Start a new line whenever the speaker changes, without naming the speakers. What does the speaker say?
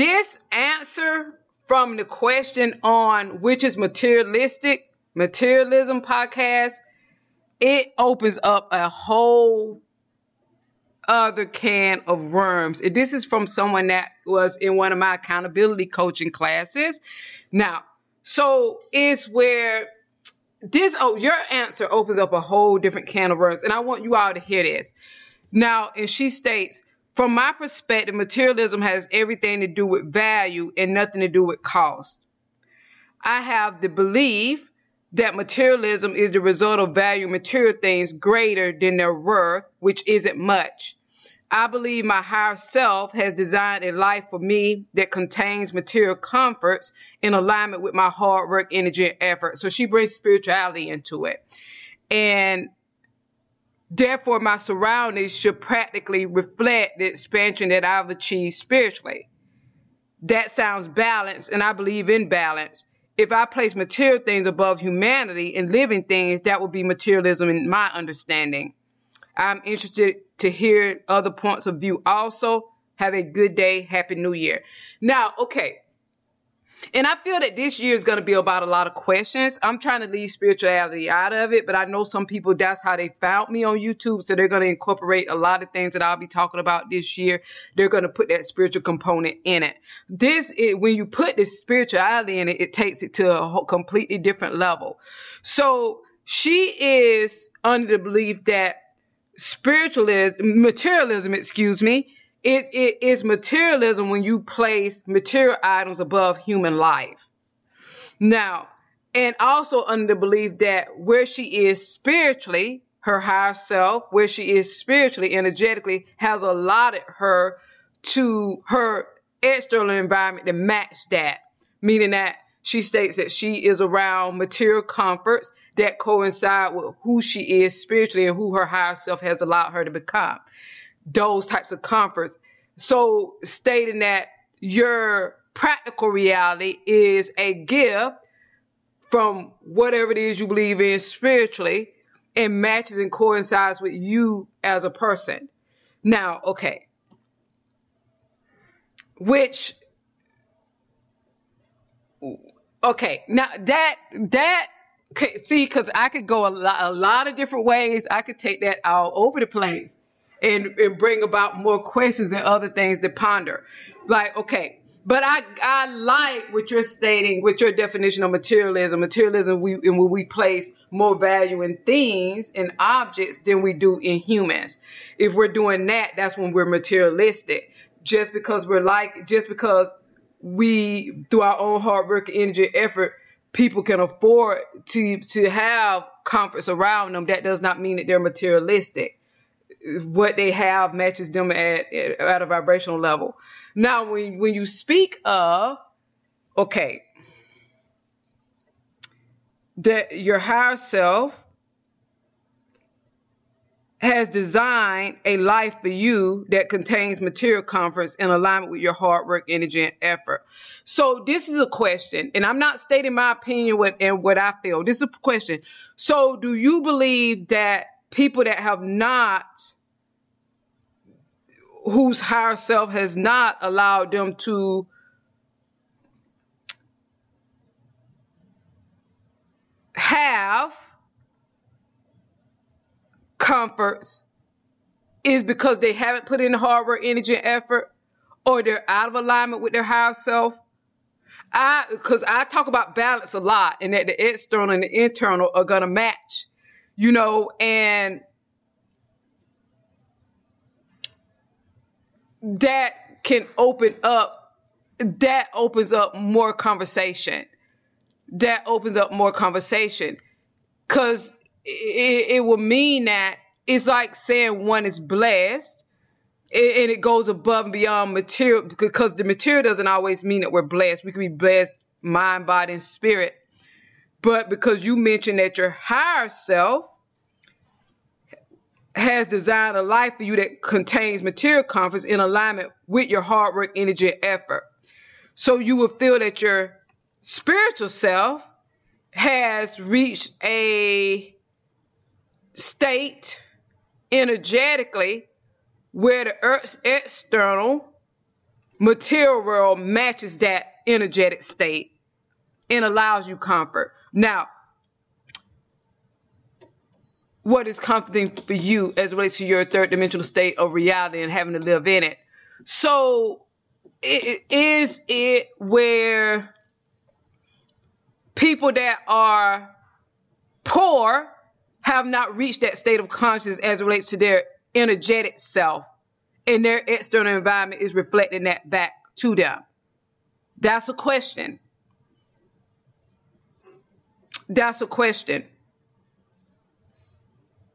this answer from the question on which is materialistic, materialism podcast, it opens up a whole other can of worms. This is from someone that was in one of my accountability coaching classes. Now, so it's where this oh your answer opens up a whole different can of worms, and I want you all to hear this. Now, and she states, from my perspective, materialism has everything to do with value and nothing to do with cost. I have the belief that materialism is the result of valuing material things greater than their worth, which isn't much. I believe my higher self has designed a life for me that contains material comforts in alignment with my hard work, energy, and effort. So she brings spirituality into it. And therefore, my surroundings should practically reflect the expansion that I've achieved spiritually. That sounds balanced, and I believe in balance. If I place material things above humanity and living things, that would be materialism in my understanding. I'm interested to hear other points of view also. Have a good day. Happy New Year. Now, okay. And I feel that this year is going to be about a lot of questions. I'm trying to leave spirituality out of it, but I know some people that's how they found me on YouTube. So they're going to incorporate a lot of things that I'll be talking about this year. They're going to put that spiritual component in it. This, is, when you put this spirituality in it, it takes it to a completely different level. So she is under the belief that spiritualism, materialism, excuse me, it, it is materialism when you place material items above human life. Now, and also under the belief that where she is spiritually, her higher self, where she is spiritually, energetically, has allotted her to her external environment to match that. Meaning that she states that she is around material comforts that coincide with who she is spiritually and who her higher self has allowed her to become. Those types of comforts. So stating that your practical reality is a gift from whatever it is you believe in spiritually and matches and coincides with you as a person. Now, okay. Which okay now that that see because i could go a lot, a lot of different ways i could take that all over the place and, and bring about more questions and other things to ponder like okay but I, I like what you're stating with your definition of materialism. Materialism, we, and when we place more value in things and objects than we do in humans. If we're doing that, that's when we're materialistic. Just because we're like, just because we through our own hard work, energy, effort, people can afford to to have comforts around them. That does not mean that they're materialistic. What they have matches them at at a vibrational level. Now, when when you speak of, okay, that your higher self has designed a life for you that contains material comforts in alignment with your hard work, energy, and effort. So this is a question, and I'm not stating my opinion what and what I feel. This is a question. So do you believe that people that have not whose higher self has not allowed them to have comforts is because they haven't put in the hard work, energy, and effort, or they're out of alignment with their higher self. I, because I talk about balance a lot, and that the external and the internal are gonna match, you know, and that can open up. That opens up more conversation. That opens up more conversation, because it, it will mean that it's like saying one is blessed and it goes above and beyond material because the material doesn't always mean that we're blessed. We can be blessed mind, body, and spirit. But because you mentioned that your higher self has designed a life for you that contains material comforts in alignment with your hard work, energy, and effort. So you will feel that your spiritual self has reached a state energetically where the earth's external material world matches that energetic state and allows you comfort. Now, what is comforting for you as relates to your third dimensional state of reality and having to live in it? So, is it where people that are poor have not reached that state of consciousness as relates to their energetic self and their external environment is reflecting that back to them? That's a question. That's a question.